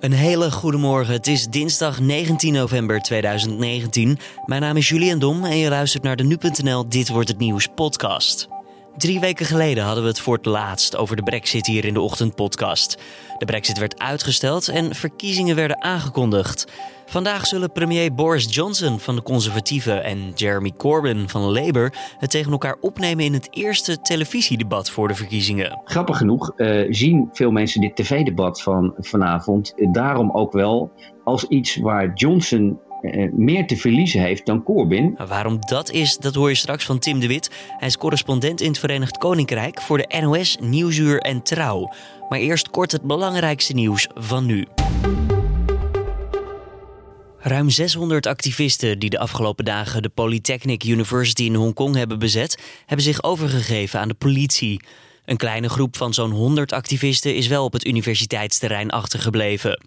Een hele goede morgen. Het is dinsdag 19 november 2019. Mijn naam is Julian Dom en je luistert naar de nu.nl Dit wordt het nieuws podcast. Drie weken geleden hadden we het voor het laatst over de Brexit hier in de ochtendpodcast. De Brexit werd uitgesteld en verkiezingen werden aangekondigd. Vandaag zullen premier Boris Johnson van de Conservatieven en Jeremy Corbyn van Labour het tegen elkaar opnemen in het eerste televisiedebat voor de verkiezingen. Grappig genoeg uh, zien veel mensen dit tv-debat van vanavond daarom ook wel als iets waar Johnson meer te verliezen heeft dan Corbyn. Waarom dat is, dat hoor je straks van Tim de Wit. Hij is correspondent in het Verenigd Koninkrijk voor de NOS, Nieuwsuur en Trouw. Maar eerst kort het belangrijkste nieuws van nu. Ruim 600 activisten die de afgelopen dagen de Polytechnic University in Hongkong hebben bezet, hebben zich overgegeven aan de politie. Een kleine groep van zo'n 100 activisten is wel op het universiteitsterrein achtergebleven.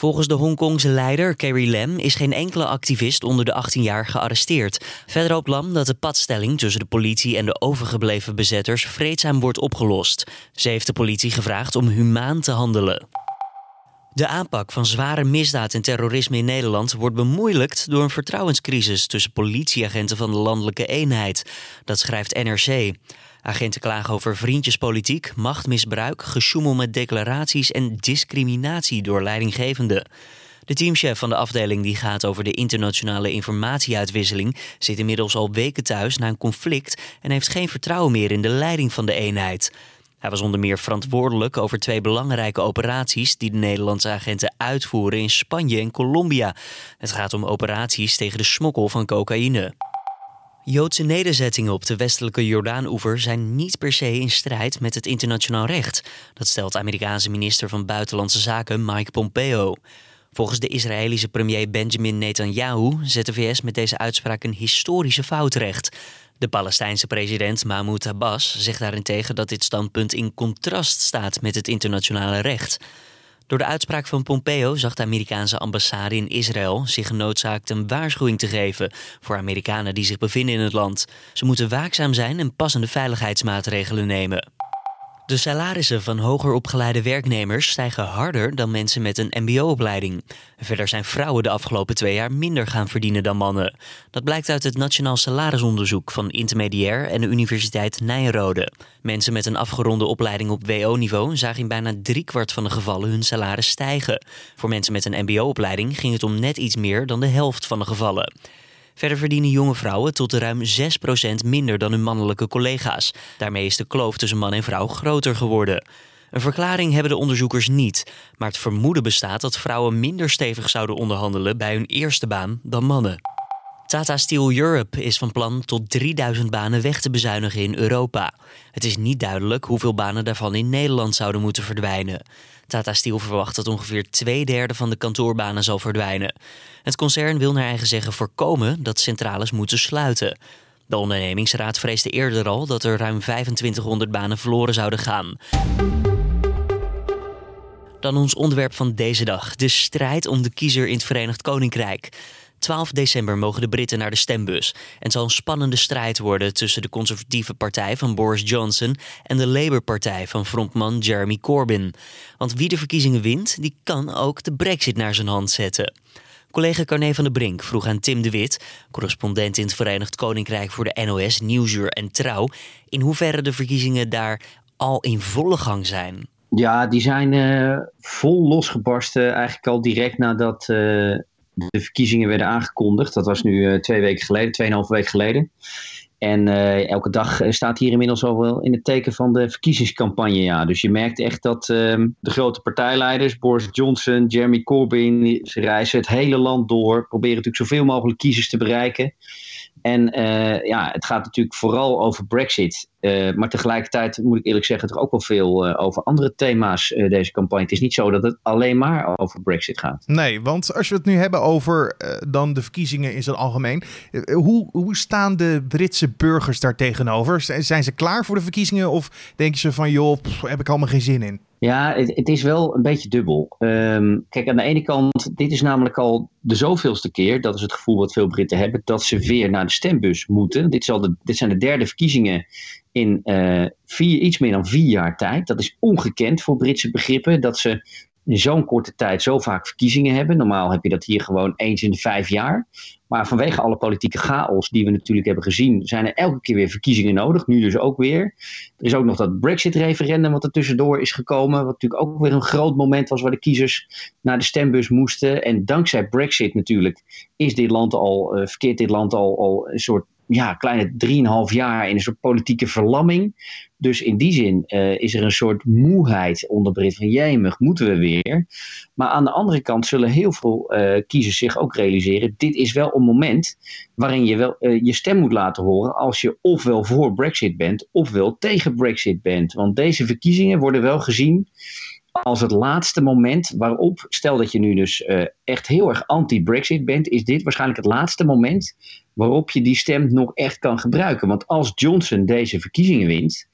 Volgens de Hongkongse leider Carrie Lam is geen enkele activist onder de 18 jaar gearresteerd. Verder hoopt Lam dat de padstelling tussen de politie en de overgebleven bezetters vreedzaam wordt opgelost. Ze heeft de politie gevraagd om humaan te handelen. De aanpak van zware misdaad en terrorisme in Nederland wordt bemoeilijkt door een vertrouwenscrisis tussen politieagenten van de landelijke eenheid. Dat schrijft NRC. Agenten klagen over vriendjespolitiek, machtmisbruik, gesjoemel met declaraties en discriminatie door leidinggevenden. De teamchef van de afdeling die gaat over de internationale informatieuitwisseling zit inmiddels al weken thuis na een conflict en heeft geen vertrouwen meer in de leiding van de eenheid. Hij was onder meer verantwoordelijk over twee belangrijke operaties die de Nederlandse agenten uitvoeren in Spanje en Colombia. Het gaat om operaties tegen de smokkel van cocaïne. Joodse nederzettingen op de westelijke Jordaan-oever zijn niet per se in strijd met het internationaal recht. Dat stelt Amerikaanse minister van Buitenlandse Zaken Mike Pompeo. Volgens de Israëlische premier Benjamin Netanyahu zet de VS met deze uitspraak een historische fout recht. De Palestijnse president Mahmoud Abbas zegt daarentegen dat dit standpunt in contrast staat met het internationale recht. Door de uitspraak van Pompeo zag de Amerikaanse ambassade in Israël zich genoodzaakt een waarschuwing te geven voor Amerikanen die zich bevinden in het land. Ze moeten waakzaam zijn en passende veiligheidsmaatregelen nemen. De salarissen van hoger opgeleide werknemers stijgen harder dan mensen met een MBO-opleiding. Verder zijn vrouwen de afgelopen twee jaar minder gaan verdienen dan mannen. Dat blijkt uit het Nationaal Salarisonderzoek van Intermediair en de Universiteit Nijrode. Mensen met een afgeronde opleiding op WO-niveau zagen in bijna driekwart van de gevallen hun salaris stijgen. Voor mensen met een MBO-opleiding ging het om net iets meer dan de helft van de gevallen. Verder verdienen jonge vrouwen tot ruim 6% minder dan hun mannelijke collega's. Daarmee is de kloof tussen man en vrouw groter geworden. Een verklaring hebben de onderzoekers niet, maar het vermoeden bestaat dat vrouwen minder stevig zouden onderhandelen bij hun eerste baan dan mannen. Tata Steel Europe is van plan tot 3000 banen weg te bezuinigen in Europa. Het is niet duidelijk hoeveel banen daarvan in Nederland zouden moeten verdwijnen. Tata Steel verwacht dat ongeveer twee derde van de kantoorbanen zal verdwijnen. Het concern wil naar eigen zeggen voorkomen dat centrales moeten sluiten. De ondernemingsraad vreesde eerder al dat er ruim 2500 banen verloren zouden gaan. Dan ons onderwerp van deze dag: de strijd om de kiezer in het Verenigd Koninkrijk. 12 december mogen de Britten naar de stembus. En het zal een spannende strijd worden tussen de conservatieve partij van Boris Johnson en de Labour-partij van frontman Jeremy Corbyn. Want wie de verkiezingen wint, die kan ook de Brexit naar zijn hand zetten. Collega Carne van der Brink vroeg aan Tim de Wit, correspondent in het Verenigd Koninkrijk voor de NOS, Nieuwsuur en Trouw, in hoeverre de verkiezingen daar al in volle gang zijn. Ja, die zijn uh, vol losgebarsten eigenlijk al direct nadat uh, de verkiezingen werden aangekondigd. Dat was nu uh, twee weken geleden, tweeënhalve week geleden. En uh, elke dag eh, staat hier inmiddels al wel in het teken van de verkiezingscampagne. Ja. Dus je merkt echt dat uh, de grote partijleiders, Boris Johnson, Jeremy Corbyn, ze reizen het hele land door. Proberen natuurlijk zoveel mogelijk kiezers te bereiken. En ja, het gaat natuurlijk vooral over Brexit. Uh, maar tegelijkertijd moet ik eerlijk zeggen, er ook wel veel uh, over andere thema's deze campagne. Het is niet zo dat het alleen maar over Brexit gaat. Nee, want als we het nu hebben over dan de verkiezingen in zijn algemeen. hoe, hoe staan de Britse burgers daar tegenover? Zijn ze klaar voor de verkiezingen of denken ze van joh, pff, heb ik allemaal geen zin in? Ja, het, het, is wel een beetje dubbel. Um, kijk, aan de ene kant, dit is namelijk al de zoveelste keer, dat is het gevoel wat veel Britten hebben, dat ze weer naar de stembus moeten. Dit, de, dit zijn de derde verkiezingen in uh, vier, iets meer dan vier jaar tijd. Dat is ongekend voor Britse begrippen, dat ze in zo'n korte tijd zo vaak verkiezingen hebben. Normaal heb je dat hier gewoon eens in de vijf jaar. Maar vanwege alle politieke chaos die we natuurlijk hebben gezien, zijn er elke keer weer verkiezingen nodig. Nu dus ook weer. Er is ook nog dat Brexit-referendum wat er tussendoor is gekomen. Wat natuurlijk ook weer een groot moment was waar de kiezers naar de stembus moesten. En dankzij Brexit natuurlijk is dit land al, uh, verkeert dit land al, al een soort ja, kleine drieënhalf jaar in een soort politieke verlamming. Dus in die zin uh, is er een soort moeheid onder Brit van jemig, moeten we weer. Maar aan de andere kant zullen heel veel uh, kiezers zich ook realiseren, dit is wel een moment waarin je wel uh, je stem moet laten horen als je ofwel voor Brexit bent ofwel tegen Brexit bent. Want deze verkiezingen worden wel gezien als het laatste moment waarop, stel dat je nu dus uh, echt heel erg anti-Brexit bent, is dit waarschijnlijk het laatste moment waarop je die stem nog echt kan gebruiken. Want als Johnson deze verkiezingen wint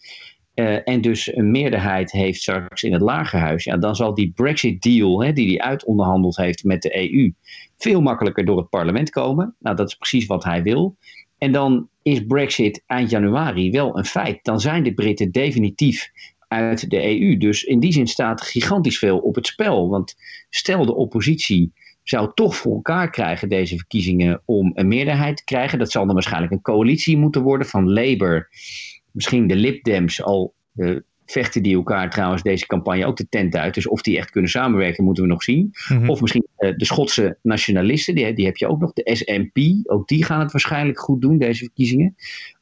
uh, en dus een meerderheid heeft straks in het lagerhuis, ja, dan zal die Brexit-deal hè, die hij uitonderhandeld heeft met de EU veel makkelijker door het parlement komen. Nou, dat is precies wat hij wil. En dan is Brexit eind januari wel een feit. Dan zijn de Britten definitief uit de EU. Dus in die zin staat gigantisch veel op het spel. Want stel de oppositie zou toch voor elkaar krijgen deze verkiezingen om een meerderheid te krijgen. Dat zal dan waarschijnlijk een coalitie moeten worden van Labour, misschien de Lib Dems al. Uh, vechten die elkaar trouwens deze campagne ook de tent uit. Dus of die echt kunnen samenwerken, moeten we nog zien. Mm-hmm. Of misschien uh, de Schotse nationalisten, die, die heb je ook nog. De SNP, ook die gaan het waarschijnlijk goed doen, deze verkiezingen.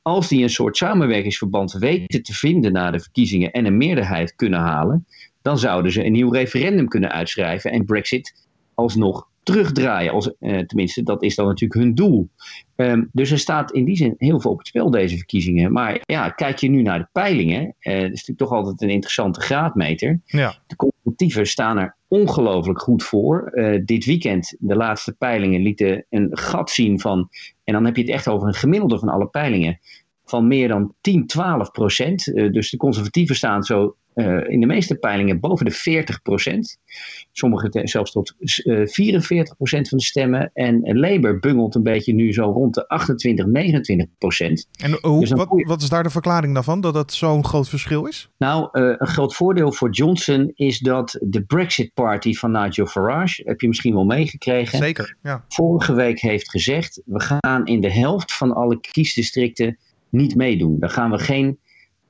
Als die een soort samenwerkingsverband weten te vinden na de verkiezingen en een meerderheid kunnen halen, dan zouden ze een nieuw referendum kunnen uitschrijven en Brexit alsnog terugdraaien. Als, uh, tenminste, dat is dan natuurlijk hun doel. Um, dus er staat in die zin heel veel op het spel, deze verkiezingen. Maar ja, kijk je nu naar de peilingen, uh, dat is natuurlijk toch altijd een interessante graadmeter. Ja. De conservatieven staan er ongelooflijk goed voor. Uh, dit weekend, de laatste peilingen, lieten een gat zien van, en dan heb je het echt over een gemiddelde van alle peilingen, van meer dan 10, 12 procent. dus de conservatieven staan zo uh, in de meeste peilingen boven de 40 procent. Sommige zelfs tot uh, 44 procent van de stemmen. En Labour bungelt een beetje nu zo rond de 28, 29 procent. En hoe, dus wat, wat, is daar de verklaring daarvan, dat dat zo'n groot verschil is? Nou, uh, een groot voordeel voor Johnson is dat de Brexit Party van Nigel Farage, heb je misschien wel meegekregen. Zeker, ja. Vorige week heeft gezegd, we gaan in de helft van alle kiesdistricten niet meedoen. Dan gaan we geen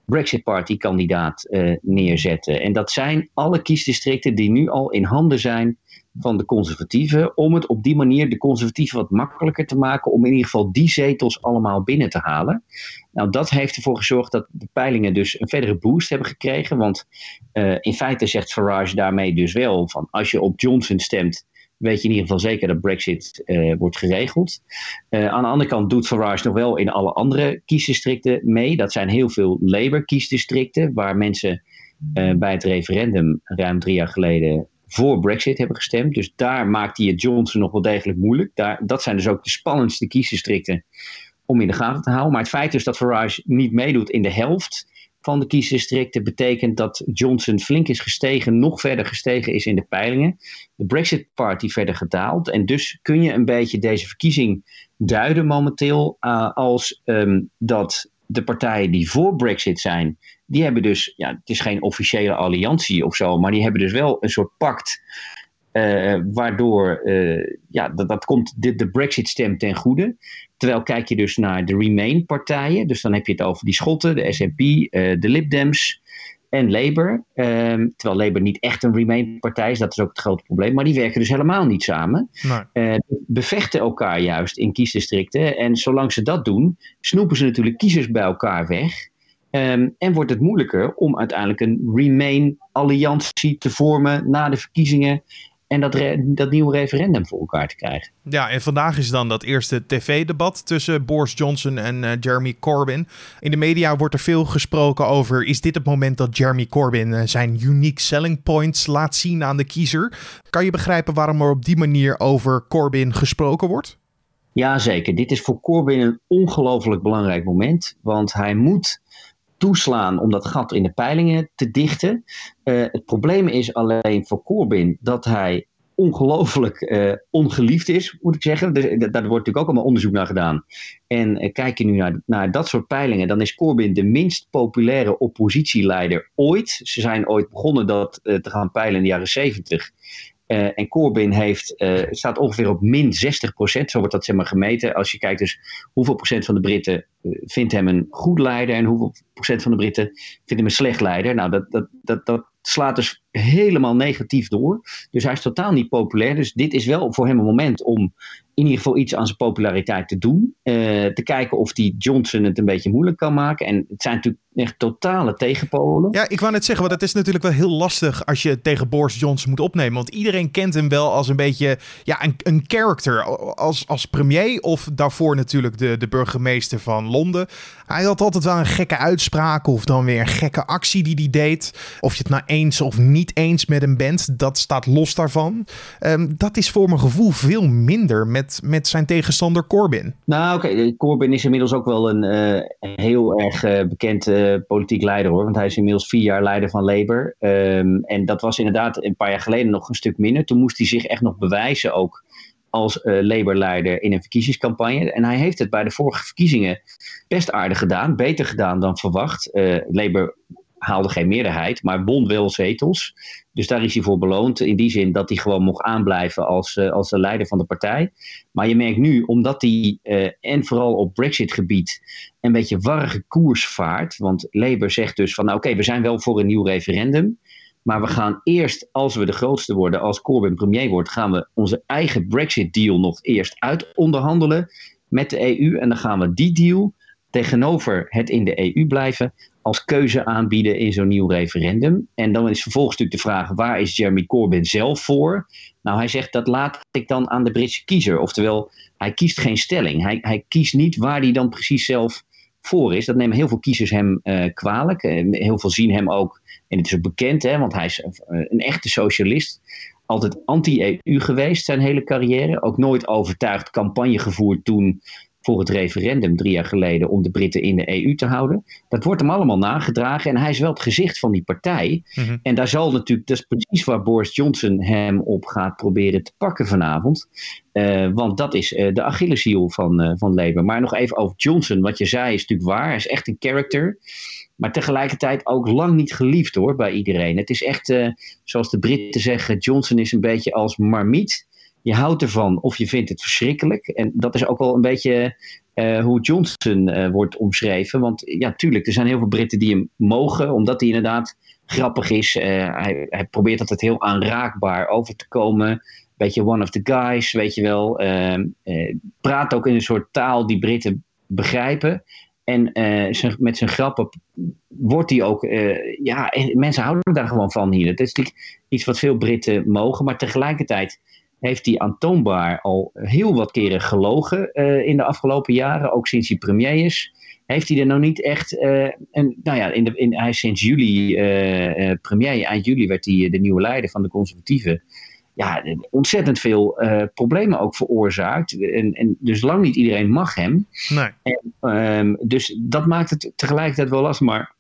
Brexit Party kandidaat uh, neerzetten. En dat zijn alle kiesdistricten die nu al in handen zijn van de conservatieven. Om het op die manier de conservatieven wat makkelijker te maken. Om in ieder geval die zetels allemaal binnen te halen. Nou, dat heeft ervoor gezorgd dat de peilingen dus een verdere boost hebben gekregen. Want uh, in feite zegt Farage daarmee dus wel van als je op Johnson stemt weet je in ieder geval zeker dat Brexit uh, wordt geregeld. Uh, aan de andere kant doet Farage nog wel in alle andere kiesdistricten mee. Dat zijn heel veel Labour-kiesdistricten, waar mensen uh, bij het referendum ruim drie jaar geleden voor Brexit hebben gestemd. Dus daar maakt hij het Johnson nog wel degelijk moeilijk. Daar, dat zijn dus ook de spannendste kiesdistricten om in de gaten te houden. Maar het feit dus dat Farage niet meedoet in de helft van de kiesdistricten betekent dat Johnson flink is gestegen, nog verder gestegen is in de peilingen. De Brexit Party verder gedaald. En dus kun je een beetje deze verkiezing duiden momenteel uh, als um, dat de partijen die voor Brexit zijn, die hebben dus, ja, het is geen officiële alliantie of zo, maar die hebben dus wel een soort pact. Uh, waardoor, uh, ja, dat, dat komt de, de Brexit-stem ten goede. Terwijl kijk je dus naar de Remain-partijen, dus dan heb je het over die Schotten, de SNP, uh, de Lib Dems en Labour. Um, terwijl Labour niet echt een Remain-partij is, dat is ook het grote probleem. Maar die werken dus helemaal niet samen. Nee. Uh, bevechten elkaar juist in kiesdistricten. En zolang ze dat doen, snoepen ze natuurlijk kiezers bij elkaar weg. Um, en wordt het moeilijker om uiteindelijk een Remain-alliantie te vormen na de verkiezingen en dat, dat nieuwe referendum voor elkaar te krijgen. Ja, en vandaag is dan dat eerste tv-debat tussen Boris Johnson en uh, Jeremy Corbyn. In de media wordt er veel gesproken over: is dit het moment dat Jeremy Corbyn uh, zijn unique selling points laat zien aan de kiezer? Kan je begrijpen waarom er op die manier over Corbyn gesproken wordt? Jazeker, dit is voor Corbyn een ongelooflijk belangrijk moment, want hij moet toeslaan om dat gat in de peilingen te dichten. Uh, het probleem is alleen voor Corbyn dat hij ongelooflijk uh, ongeliefd is, moet ik zeggen. Dus, daar wordt natuurlijk ook allemaal onderzoek naar gedaan. En kijk je nu naar, naar dat soort peilingen, dan is Corbyn de minst populaire oppositieleider ooit. Ze zijn ooit begonnen dat te gaan peilen in de jaren zeventig. Uh, en Corbyn heeft, uh, staat ongeveer op min 60 procent. Zo wordt dat zeg maar, gemeten. Als je kijkt dus hoeveel procent van de Britten uh, vindt hem een goed leider. En hoeveel procent van de Britten vindt hem een slecht leider. Nou, dat, dat, dat, dat slaat dus helemaal negatief door. Dus hij is totaal niet populair. Dus dit is wel voor hem een moment om in ieder geval iets aan zijn populariteit te doen. Uh, te kijken of die Johnson het een beetje moeilijk kan maken. En het zijn natuurlijk echt totale tegenpolen. Ja, ik wou net zeggen, want het is natuurlijk wel heel lastig als je tegen Boris Johnson moet opnemen. Want iedereen kent hem wel als een beetje ja, een, een character. Als, als premier of daarvoor natuurlijk de, de burgemeester van Londen. Hij had altijd wel een gekke uitspraak of dan weer een gekke actie die hij deed. Of je het nou eens of niet eens met hem bent, dat staat los daarvan. Um, dat is voor mijn gevoel veel minder met, met zijn tegenstander Corbyn. Nou oké, okay. Corbyn is inmiddels ook wel een uh, heel erg uh, bekend politiek leider hoor. Want hij is inmiddels vier jaar leider van Labour. Um, en dat was inderdaad een paar jaar geleden nog een stuk minder. Toen moest hij zich echt nog bewijzen ook als uh, Labour-leider in een verkiezingscampagne. En hij heeft het bij de vorige verkiezingen best aardig gedaan. Beter gedaan dan verwacht. Labour haalde geen meerderheid, maar won wel zetels. Dus daar is hij voor beloond. In die zin dat hij gewoon mocht aanblijven als, uh, als de leider van de partij. Maar je merkt nu, omdat hij, uh, en vooral op Brexit-gebied, een beetje warrige koers vaart. Want Labour zegt dus van, nou, oké, we zijn wel voor een nieuw referendum. Maar we gaan eerst, als we de grootste worden, als Corbyn premier wordt, gaan we onze eigen Brexit-deal nog eerst uitonderhandelen met de EU. En dan gaan we die deal tegenover het in de EU blijven als keuze aanbieden in zo'n nieuw referendum. En dan is vervolgens natuurlijk de vraag, waar is Jeremy Corbyn zelf voor? Nou, hij zegt dat laat ik dan aan de Britse kiezer. Oftewel, hij kiest geen stelling. Hij, hij kiest niet waar hij dan precies zelf voor is. Dat nemen heel veel kiezers hem uh, kwalijk. Uh, heel veel zien hem ook, en het is ook bekend, hè, want hij is uh, een echte socialist. Altijd anti-EU geweest zijn hele carrière. Ook nooit overtuigd campagne gevoerd toen voor het referendum drie jaar geleden om de Britten in de EU te houden. Dat wordt hem allemaal nagedragen en hij is wel het gezicht van die partij. Mm-hmm. En daar zal natuurlijk, dat is precies waar Boris Johnson hem op gaat proberen te pakken vanavond. Uh, want dat is uh, de Achilleshiel van, uh, van Labour. Maar nog even over Johnson. Wat je zei is natuurlijk waar. Hij is echt een character. Maar tegelijkertijd ook lang niet geliefd hoor bij iedereen. Het is echt, zoals de Britten zeggen, Johnson is een beetje als marmiet je houdt ervan of je vindt het verschrikkelijk. En dat is ook wel een beetje uh, hoe Johnson uh, wordt omschreven. Want ja, tuurlijk, er zijn heel veel Britten die hem mogen, omdat hij inderdaad grappig is. Uh, hij, hij, probeert altijd heel aanraakbaar over te komen. Beetje one of the guys, weet je wel. Ehm, praat ook in een soort taal die Britten begrijpen. En met zijn grappen wordt hij ook. ja, mensen houden daar gewoon van hier. Het is iets wat veel Britten mogen, maar tegelijkertijd heeft hij aantoonbaar al heel wat keren gelogen uh, in de afgelopen jaren, ook sinds hij premier is. Heeft hij er nou niet echt, uh, een, nou ja, in de, in, hij is sinds juli uh, premier, eind juli werd hij de nieuwe leider van de conservatieven. Ja, ontzettend veel problemen ook veroorzaakt. En, en dus lang niet iedereen mag hem. Nee. En, um, dus dat maakt het tegelijkertijd wel lastig. Maar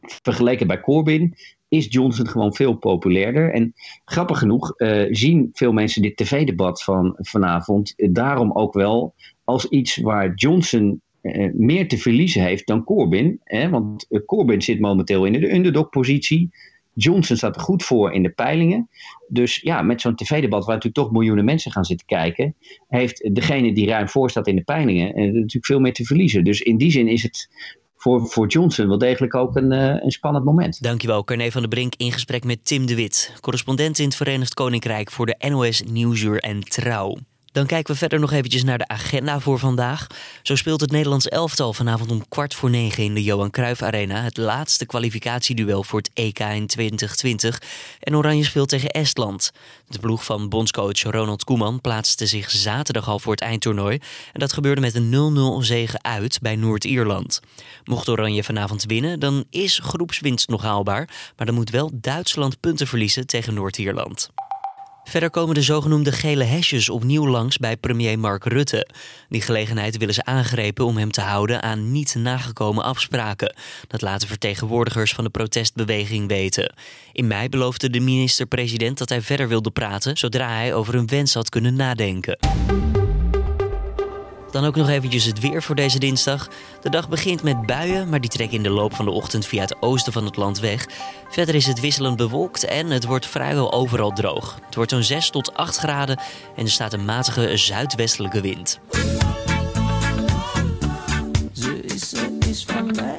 vergeleken bij Corbyn is Johnson gewoon veel populairder. En grappig genoeg uh, zien veel mensen dit tv-debat van vanavond daarom ook wel als iets waar Johnson uh, meer te verliezen heeft dan Corbyn. Hè? Want Corbyn zit momenteel in de underdog-positie. Johnson staat er goed voor in de peilingen. Dus ja, met zo'n tv-debat waar natuurlijk toch miljoenen mensen gaan zitten kijken, heeft degene die ruim voor staat in de peilingen natuurlijk veel meer te verliezen. Dus in die zin is het voor, voor Johnson wel degelijk ook een, uh, een spannend moment. Dankjewel, Carne van der Brink in gesprek met Tim de Wit, correspondent in het Verenigd Koninkrijk voor de NOS Nieuwsuur en Trouw. Dan kijken we verder nog eventjes naar de agenda voor vandaag. Zo speelt het Nederlands elftal vanavond om kwart voor negen in de Johan Cruijff Arena. Het laatste kwalificatieduel voor het EK in 2020. En Oranje speelt tegen Estland. De ploeg van bondscoach Ronald Koeman plaatste zich zaterdag al voor het eindtoernooi. En dat gebeurde met een 0-0 zege uit bij Noord-Ierland. Mocht Oranje vanavond winnen, dan is groepswinst nog haalbaar. Maar dan moet wel Duitsland punten verliezen tegen Noord-Ierland. Verder komen de zogenoemde gele hesjes opnieuw langs bij premier Mark Rutte. Die gelegenheid willen ze aangrepen om hem te houden aan niet nagekomen afspraken. Dat laten vertegenwoordigers van de protestbeweging weten. In mei beloofde de minister-president dat hij verder wilde praten zodra hij over een wens had kunnen nadenken. Dan ook nog eventjes het weer voor deze dinsdag. De dag begint met buien, maar die trekken in de loop van de ochtend via het oosten van het land weg. Verder is het wisselend bewolkt en het wordt vrijwel overal droog. Het wordt zo'n 6 tot 8 graden en er staat een matige zuidwestelijke wind. Ze is, van mij.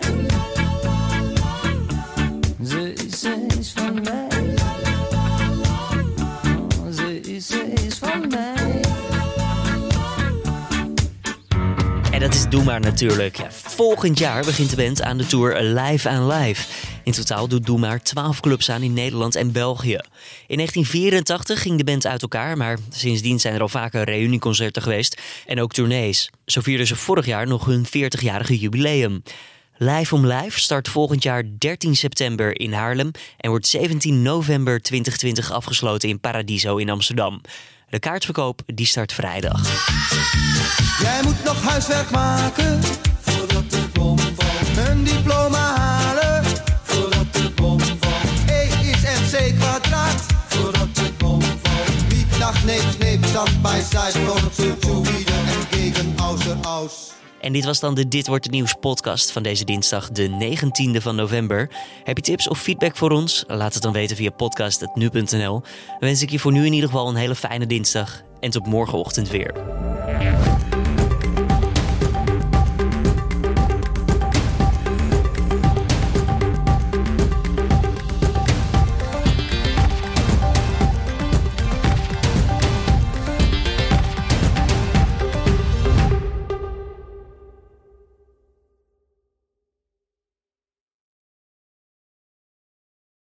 Ze is, ze is van mij. Ze is, ze is van mij. Dat is Doe Maar natuurlijk. Ja, volgend jaar begint de band aan de tour Live aan Live. In totaal doet Doe Maar 12 clubs aan in Nederland en België. In 1984 ging de band uit elkaar, maar sindsdien zijn er al vaker reunieconcerten geweest en ook tournees. Zo vierden ze vorig jaar nog hun 40-jarige jubileum. Live om Live start volgend jaar 13 september in Haarlem en wordt 17 november 2020 afgesloten in Paradiso in Amsterdam. De kaartverkoop die start vrijdag. Jij moet nog huiswerk maken voordat de bom valt. Een diploma halen voordat de bom valt. E is MC kwadraat voordat de bom valt. Wie dacht neemt, neemt, stand bij side, komt zu wieder en gegen aus. En dit was dan de Dit Wordt Het Nieuws podcast van deze dinsdag, de 19e van november. Heb je tips of feedback voor ons? Laat het dan weten via podcast.nu.nl. Wens ik je voor nu in ieder geval een hele fijne dinsdag en tot morgenochtend weer.